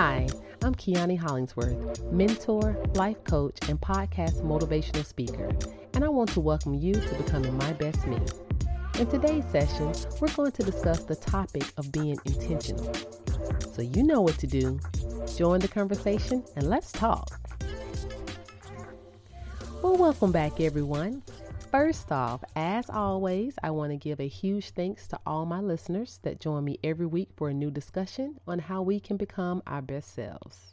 Hi, I'm Keonie Hollingsworth, mentor, life coach, and podcast motivational speaker, and I want to welcome you to becoming my best me. In today's session, we're going to discuss the topic of being intentional. So you know what to do. Join the conversation and let's talk. Well, welcome back, everyone. First off, as always, I want to give a huge thanks to all my listeners that join me every week for a new discussion on how we can become our best selves.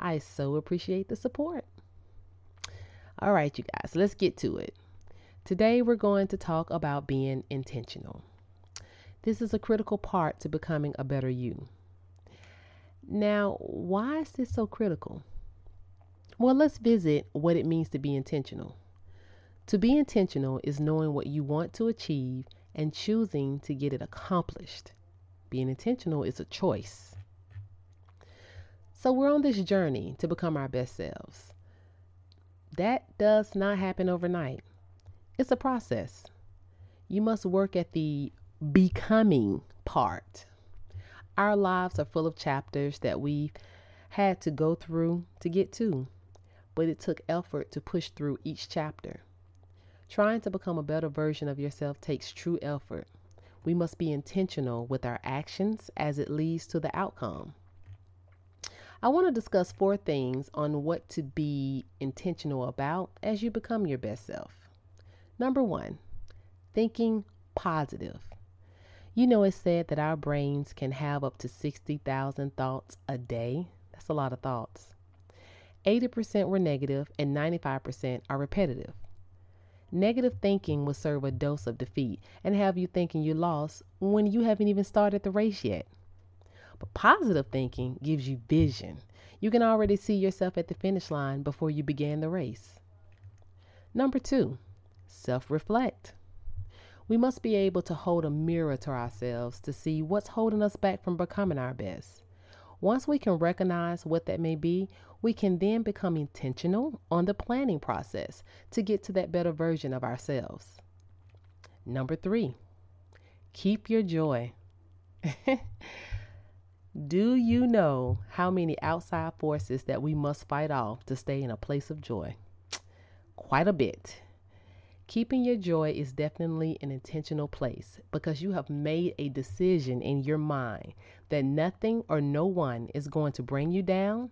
I so appreciate the support. All right, you guys, let's get to it. Today, we're going to talk about being intentional. This is a critical part to becoming a better you. Now, why is this so critical? Well, let's visit what it means to be intentional. To be intentional is knowing what you want to achieve and choosing to get it accomplished. Being intentional is a choice. So we're on this journey to become our best selves. That does not happen overnight. It's a process. You must work at the becoming part. Our lives are full of chapters that we've had to go through to get to, but it took effort to push through each chapter. Trying to become a better version of yourself takes true effort. We must be intentional with our actions as it leads to the outcome. I want to discuss four things on what to be intentional about as you become your best self. Number one, thinking positive. You know, it's said that our brains can have up to 60,000 thoughts a day. That's a lot of thoughts. 80% were negative and 95% are repetitive. Negative thinking will serve a dose of defeat and have you thinking you lost when you haven't even started the race yet. But positive thinking gives you vision. You can already see yourself at the finish line before you began the race. Number two, self reflect. We must be able to hold a mirror to ourselves to see what's holding us back from becoming our best. Once we can recognize what that may be, we can then become intentional on the planning process to get to that better version of ourselves. Number three, keep your joy. Do you know how many outside forces that we must fight off to stay in a place of joy? Quite a bit. Keeping your joy is definitely an intentional place because you have made a decision in your mind that nothing or no one is going to bring you down,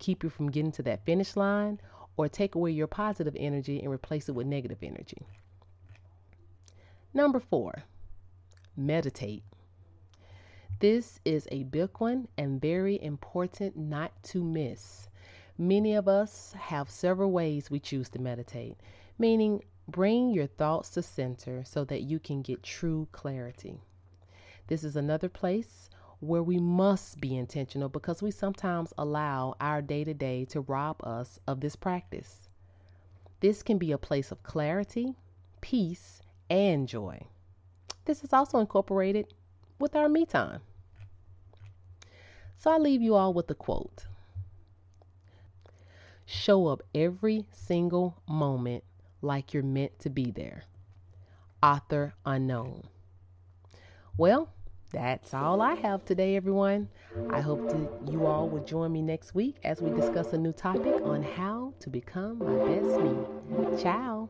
keep you from getting to that finish line, or take away your positive energy and replace it with negative energy. Number four, meditate. This is a big one and very important not to miss. Many of us have several ways we choose to meditate, meaning Bring your thoughts to center so that you can get true clarity. This is another place where we must be intentional because we sometimes allow our day to day to rob us of this practice. This can be a place of clarity, peace, and joy. This is also incorporated with our me time. So I leave you all with a quote Show up every single moment like you're meant to be there. Author unknown. Well, that's all I have today, everyone. I hope that you all will join me next week as we discuss a new topic on how to become my best me. Ciao.